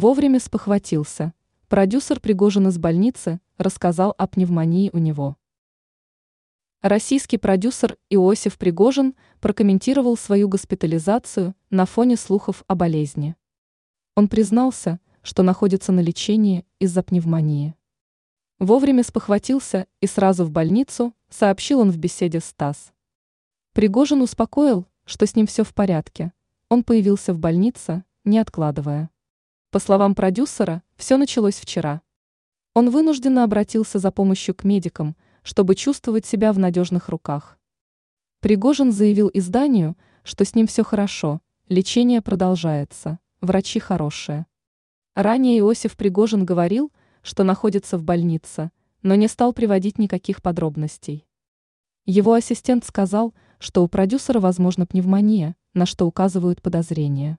Вовремя спохватился. Продюсер Пригожин из больницы рассказал о пневмонии у него. Российский продюсер Иосиф Пригожин прокомментировал свою госпитализацию на фоне слухов о болезни. Он признался, что находится на лечении из-за пневмонии. Вовремя спохватился и сразу в больницу, сообщил он в беседе с ТАСС. Пригожин успокоил, что с ним все в порядке. Он появился в больнице, не откладывая. По словам продюсера, все началось вчера. Он вынужденно обратился за помощью к медикам, чтобы чувствовать себя в надежных руках. Пригожин заявил изданию, что с ним все хорошо, лечение продолжается, врачи хорошие. Ранее Иосиф Пригожин говорил, что находится в больнице, но не стал приводить никаких подробностей. Его ассистент сказал, что у продюсера возможна пневмония, на что указывают подозрения.